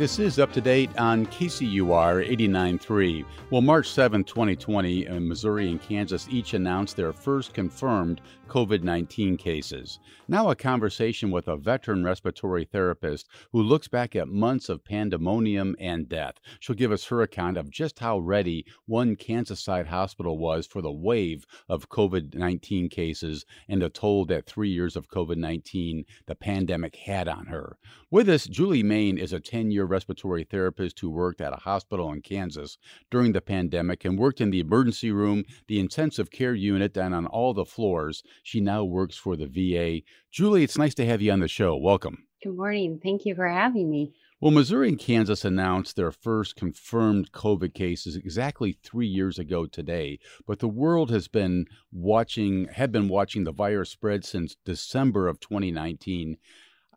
This is up to date on KCUR 89.3. Well, March 7, 2020, uh, Missouri and Kansas each announced their first confirmed COVID 19 cases. Now, a conversation with a veteran respiratory therapist who looks back at months of pandemonium and death. She'll give us her account of just how ready one Kansas side hospital was for the wave of COVID 19 cases and the toll that three years of COVID 19 the pandemic had on her. With us, Julie Main is a 10 year respiratory therapist who worked at a hospital in Kansas during the pandemic and worked in the emergency room, the intensive care unit, and on all the floors. She now works for the VA. Julie, it's nice to have you on the show. Welcome. Good morning. Thank you for having me. Well, Missouri and Kansas announced their first confirmed COVID cases exactly three years ago today, but the world has been watching, had been watching the virus spread since December of 2019.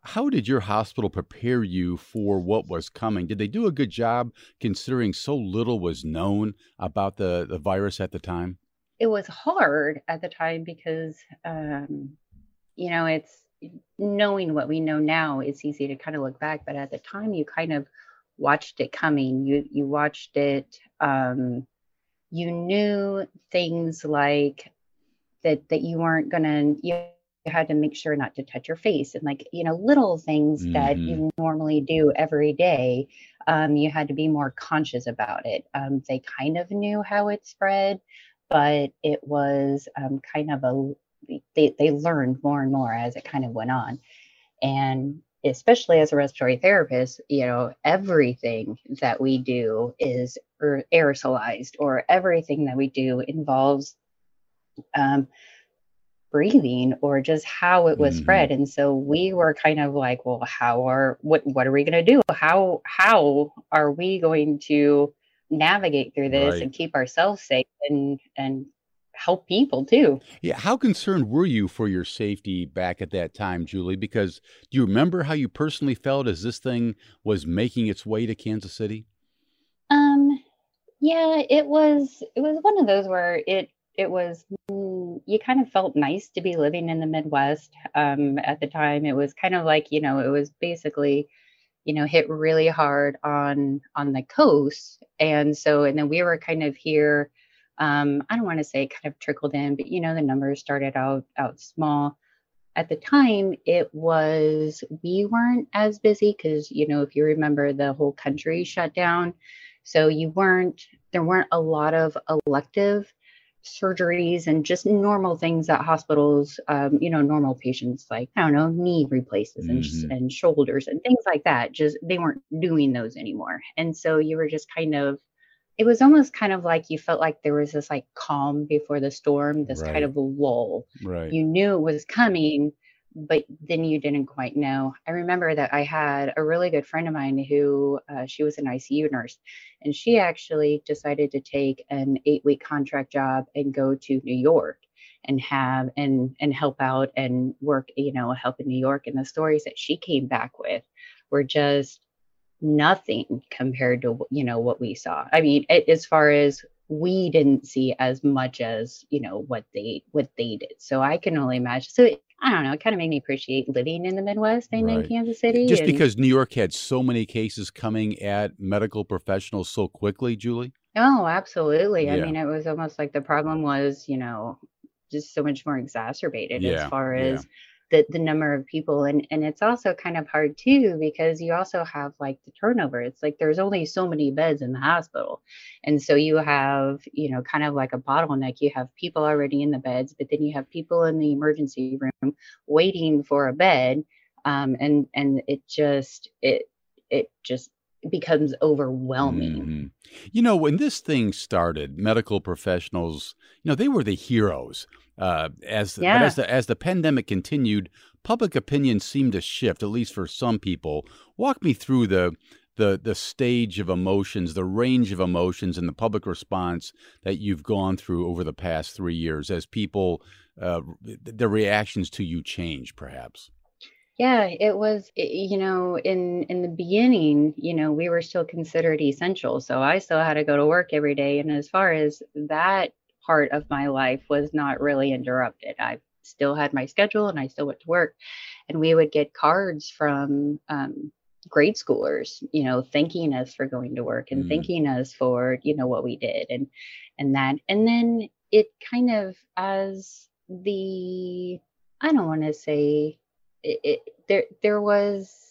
How did your hospital prepare you for what was coming? Did they do a good job considering so little was known about the, the virus at the time? it was hard at the time because um, you know it's knowing what we know now it's easy to kind of look back but at the time you kind of watched it coming you you watched it um, you knew things like that that you weren't gonna you had to make sure not to touch your face and like you know little things mm-hmm. that you normally do every day um, you had to be more conscious about it um, they kind of knew how it spread but it was um, kind of a they, they learned more and more as it kind of went on and especially as a respiratory therapist you know everything that we do is er, aerosolized or everything that we do involves um, breathing or just how it was mm-hmm. spread and so we were kind of like well how are what what are we going to do how how are we going to navigate through this right. and keep ourselves safe and and help people too. Yeah, how concerned were you for your safety back at that time, Julie? Because do you remember how you personally felt as this thing was making its way to Kansas City? Um yeah, it was it was one of those where it it was you kind of felt nice to be living in the Midwest um at the time. It was kind of like, you know, it was basically you know hit really hard on on the coast. And so and then we were kind of here um i don't want to say kind of trickled in but you know the numbers started out out small. At the time it was we weren't as busy because you know if you remember the whole country shut down. So you weren't there weren't a lot of elective surgeries and just normal things that hospitals, um, you know, normal patients like, I don't know, knee replaces and, mm-hmm. and shoulders and things like that. Just they weren't doing those anymore. And so you were just kind of, it was almost kind of like you felt like there was this like calm before the storm, this right. kind of lull. Right. You knew it was coming, but then you didn't quite know. I remember that I had a really good friend of mine who uh, she was an ICU nurse, and she actually decided to take an eight week contract job and go to New York and have and and help out and work, you know, help in New York. And the stories that she came back with were just nothing compared to you know what we saw. I mean, it, as far as we didn't see as much as you know what they what they did so i can only imagine so I don't know, it kind of made me appreciate living in the Midwest and right. in Kansas City. Just and... because New York had so many cases coming at medical professionals so quickly, Julie? Oh, absolutely. Yeah. I mean, it was almost like the problem was, you know, just so much more exacerbated yeah. as far as yeah. The the number of people and and it's also kind of hard too because you also have like the turnover. It's like there's only so many beds in the hospital. And so you have you know kind of like a bottleneck. You have people already in the beds but then you have people in the emergency room waiting for a bed um, and and it just it it just becomes overwhelming. Mm-hmm. You know, when this thing started, medical professionals, you know, they were the heroes. Uh, as yeah. as the as the pandemic continued, public opinion seemed to shift, at least for some people. Walk me through the the the stage of emotions, the range of emotions, and the public response that you've gone through over the past three years as people uh, the reactions to you change, perhaps. Yeah, it was, you know, in in the beginning, you know, we were still considered essential. So I still had to go to work every day. And as far as that part of my life was not really interrupted. I still had my schedule and I still went to work. And we would get cards from um, grade schoolers, you know, thanking us for going to work and mm. thanking us for, you know, what we did and and that. And then it kind of as the I don't want to say it, it, there there was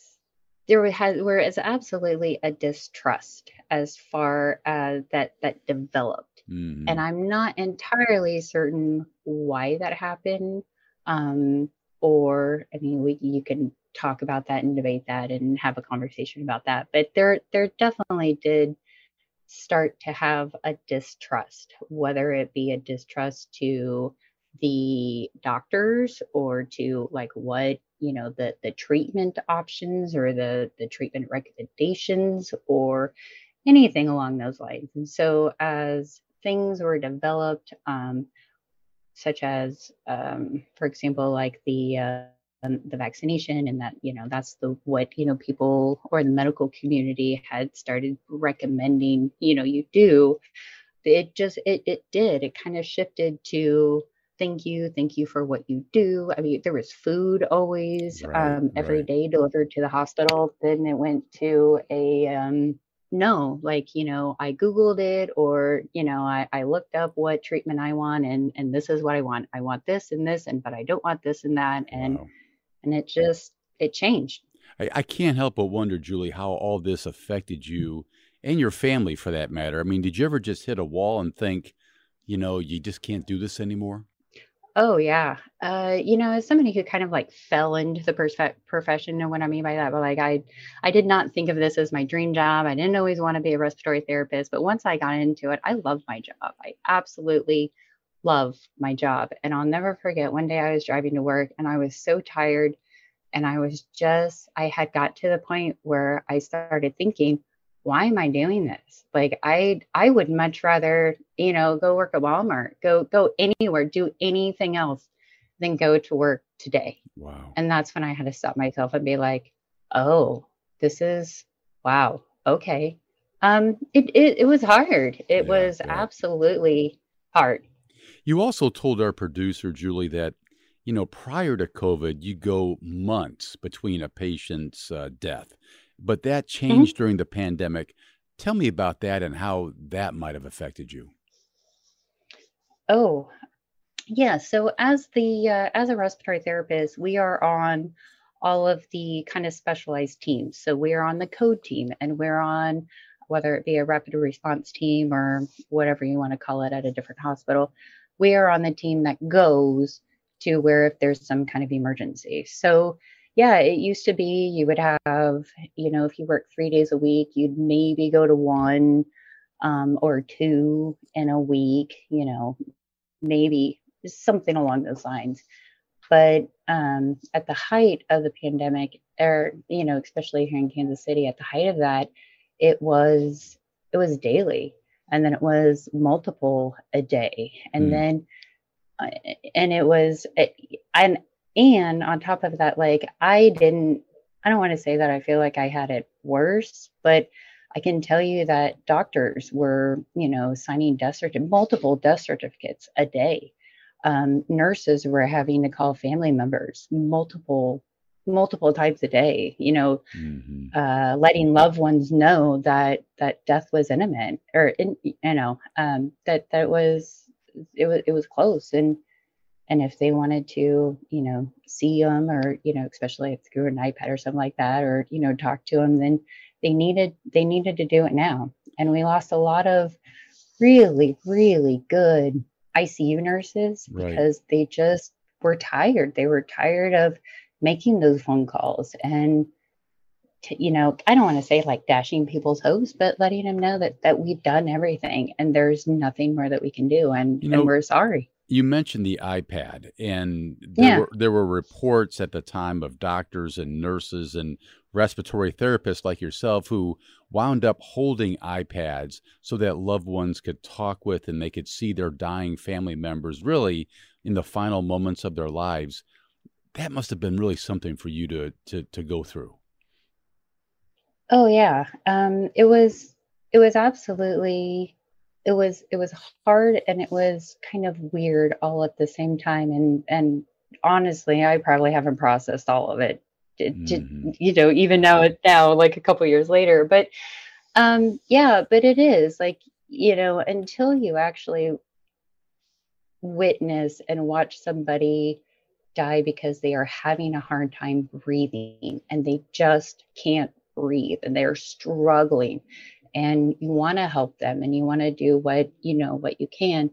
there had was absolutely a distrust as far as that that developed mm-hmm. and i'm not entirely certain why that happened um or i mean we you can talk about that and debate that and have a conversation about that but there there definitely did start to have a distrust whether it be a distrust to the doctors or to like what you know the the treatment options or the the treatment recommendations or anything along those lines. And so as things were developed um, such as um, for example like the uh, um, the vaccination and that you know that's the what you know people or the medical community had started recommending you know you do it just it it did. It kind of shifted to thank you thank you for what you do. I mean there was food always right, um, every right. day delivered to the hospital. Then it went to a um, no like you know i googled it or you know I, I looked up what treatment i want and and this is what i want. I want this and this and but i don't want this and that. And wow. and it just it changed. I, I can't help but wonder julie how all this affected you and your family for that matter. I mean did you ever just hit a wall and think you know you just can't do this anymore Oh yeah. Uh, you know, as somebody who kind of like fell into the perfe- profession, know what I mean by that. But like, I, I did not think of this as my dream job. I didn't always want to be a respiratory therapist, but once I got into it, I loved my job. I absolutely love my job. And I'll never forget one day I was driving to work and I was so tired, and I was just, I had got to the point where I started thinking, why am I doing this? Like I I would much rather, you know, go work at Walmart, go go anywhere, do anything else than go to work today. Wow. And that's when I had to stop myself and be like, "Oh, this is wow. Okay." Um it it, it was hard. It yeah, was yeah. absolutely hard. You also told our producer Julie that you know, prior to COVID, you go months between a patient's uh, death but that mm-hmm. changed mm-hmm. during the pandemic. Tell me about that and how that might have affected you. Oh, yeah. So as the uh, as a respiratory therapist, we are on all of the kind of specialized teams. So we are on the code team, and we're on whether it be a rapid response team or whatever you want to call it at a different hospital. We are on the team that goes to where if there's some kind of emergency. So yeah, it used to be you would have, you know, if you work three days a week, you'd maybe go to one um, or two in a week, you know, maybe something along those lines. But um, at the height of the pandemic, or you know, especially here in Kansas City, at the height of that, it was it was daily, and then it was multiple a day, and mm. then uh, and it was and and on top of that like i didn't i don't want to say that i feel like i had it worse but i can tell you that doctors were you know signing death certificates multiple death certificates a day um, nurses were having to call family members multiple multiple times a day you know mm-hmm. uh, letting loved ones know that that death was imminent or in, you know um, that that was it was it was close and and if they wanted to, you know, see them or, you know, especially if through an iPad or something like that, or, you know, talk to them, then they needed, they needed to do it now. And we lost a lot of really, really good ICU nurses right. because they just were tired. They were tired of making those phone calls and, to, you know, I don't want to say like dashing people's hopes, but letting them know that that we've done everything and there's nothing more that we can do, and, you know, and we're sorry you mentioned the iPad, and there, yeah. were, there were reports at the time of doctors and nurses and respiratory therapists like yourself who wound up holding iPads so that loved ones could talk with and they could see their dying family members really in the final moments of their lives. That must have been really something for you to to to go through. Oh yeah, um, it was it was absolutely it was it was hard and it was kind of weird all at the same time. And and honestly i probably haven't processed all of it. Mm-hmm. you know even now now like a couple years later. But um yeah but it is like you know until you actually witness and watch somebody die because they are having a hard time breathing and they just can't breathe and they're struggling and you want to help them and you want to do what you know what you can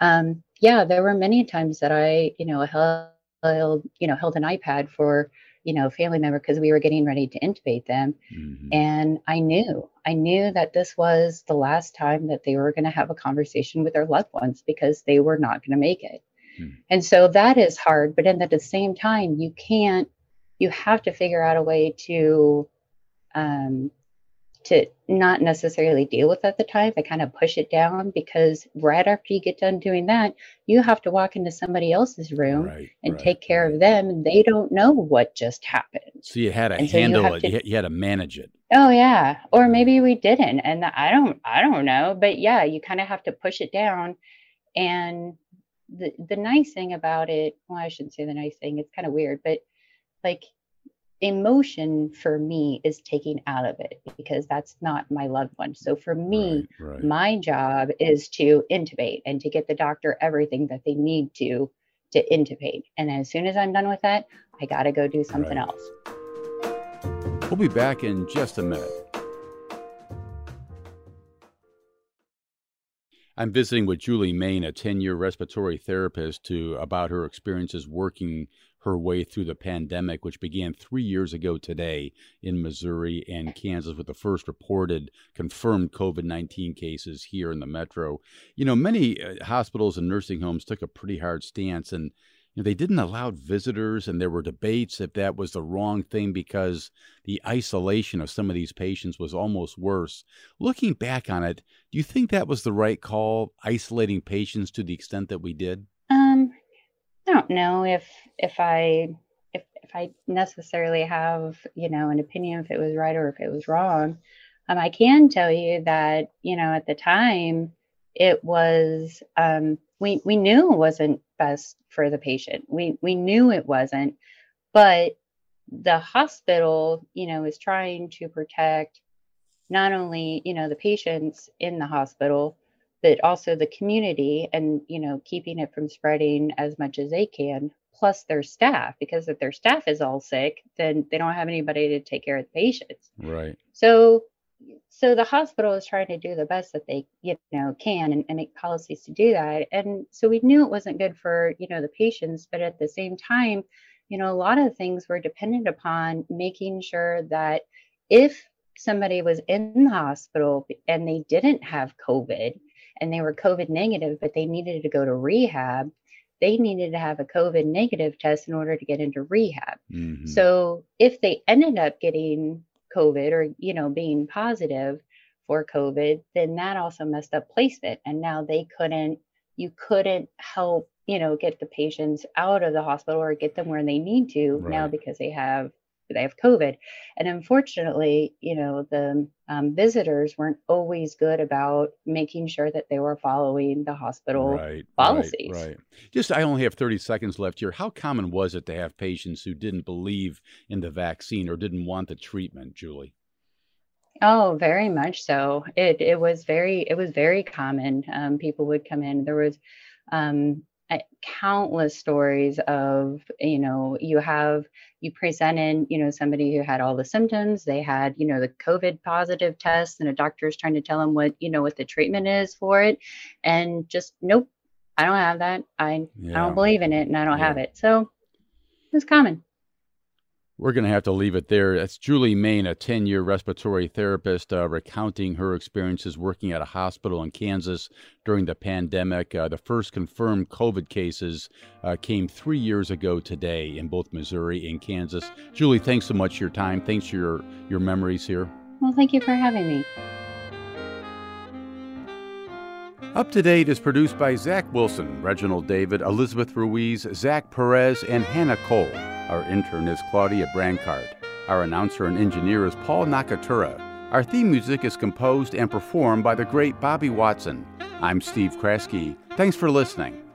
um, yeah there were many times that i you know held you know held an ipad for you know family member because we were getting ready to intubate them mm-hmm. and i knew i knew that this was the last time that they were going to have a conversation with their loved ones because they were not going to make it mm-hmm. and so that is hard but then at the same time you can't you have to figure out a way to um, to not necessarily deal with at the time. I kind of push it down because right after you get done doing that, you have to walk into somebody else's room right, and right, take care of them, and they don't know what just happened. So you had to and handle so you it. To, you had to manage it. Oh yeah, or maybe we didn't, and I don't, I don't know, but yeah, you kind of have to push it down. And the the nice thing about it, well, I shouldn't say the nice thing. It's kind of weird, but like emotion for me is taking out of it because that's not my loved one. So for me, right, right. my job is to intubate and to get the doctor everything that they need to to intubate. And as soon as I'm done with that, I got to go do something right. else. We'll be back in just a minute. I'm visiting with Julie Main, a 10 year respiratory therapist, to about her experiences working her way through the pandemic, which began three years ago today in Missouri and Kansas with the first reported confirmed COVID 19 cases here in the metro. You know, many uh, hospitals and nursing homes took a pretty hard stance and you know, they didn't allow visitors, and there were debates if that was the wrong thing because the isolation of some of these patients was almost worse. Looking back on it, do you think that was the right call, isolating patients to the extent that we did? I don't know if if I if if I necessarily have you know an opinion if it was right or if it was wrong. Um, I can tell you that you know at the time it was um, we we knew it wasn't best for the patient. We we knew it wasn't, but the hospital you know is trying to protect not only you know the patients in the hospital but also the community and you know keeping it from spreading as much as they can plus their staff because if their staff is all sick then they don't have anybody to take care of the patients. Right. So so the hospital is trying to do the best that they you know can and, and make policies to do that. And so we knew it wasn't good for you know the patients but at the same time you know a lot of things were dependent upon making sure that if somebody was in the hospital and they didn't have covid and they were COVID negative, but they needed to go to rehab, they needed to have a COVID negative test in order to get into rehab. Mm-hmm. So if they ended up getting COVID or, you know, being positive for COVID, then that also messed up placement. And now they couldn't, you couldn't help, you know, get the patients out of the hospital or get them where they need to right. now because they have they have COVID. And unfortunately, you know, the um, visitors weren't always good about making sure that they were following the hospital right, policies. Right, right. Just, I only have 30 seconds left here. How common was it to have patients who didn't believe in the vaccine or didn't want the treatment, Julie? Oh, very much so. It it was very it was very common. Um, people would come in. There was um, countless stories of you know you have you presented you know somebody who had all the symptoms they had you know the covid positive test and a doctor is trying to tell them what you know what the treatment is for it and just nope i don't have that i yeah. i don't believe in it and i don't yeah. have it so it's common we're going to have to leave it there. That's Julie Main, a 10 year respiratory therapist, uh, recounting her experiences working at a hospital in Kansas during the pandemic. Uh, the first confirmed COVID cases uh, came three years ago today in both Missouri and Kansas. Julie, thanks so much for your time. Thanks for your, your memories here. Well, thank you for having me. Up to Date is produced by Zach Wilson, Reginald David, Elizabeth Ruiz, Zach Perez, and Hannah Cole. Our intern is Claudia Brancard. Our announcer and engineer is Paul Nakatura. Our theme music is composed and performed by the great Bobby Watson. I'm Steve Kraske. Thanks for listening.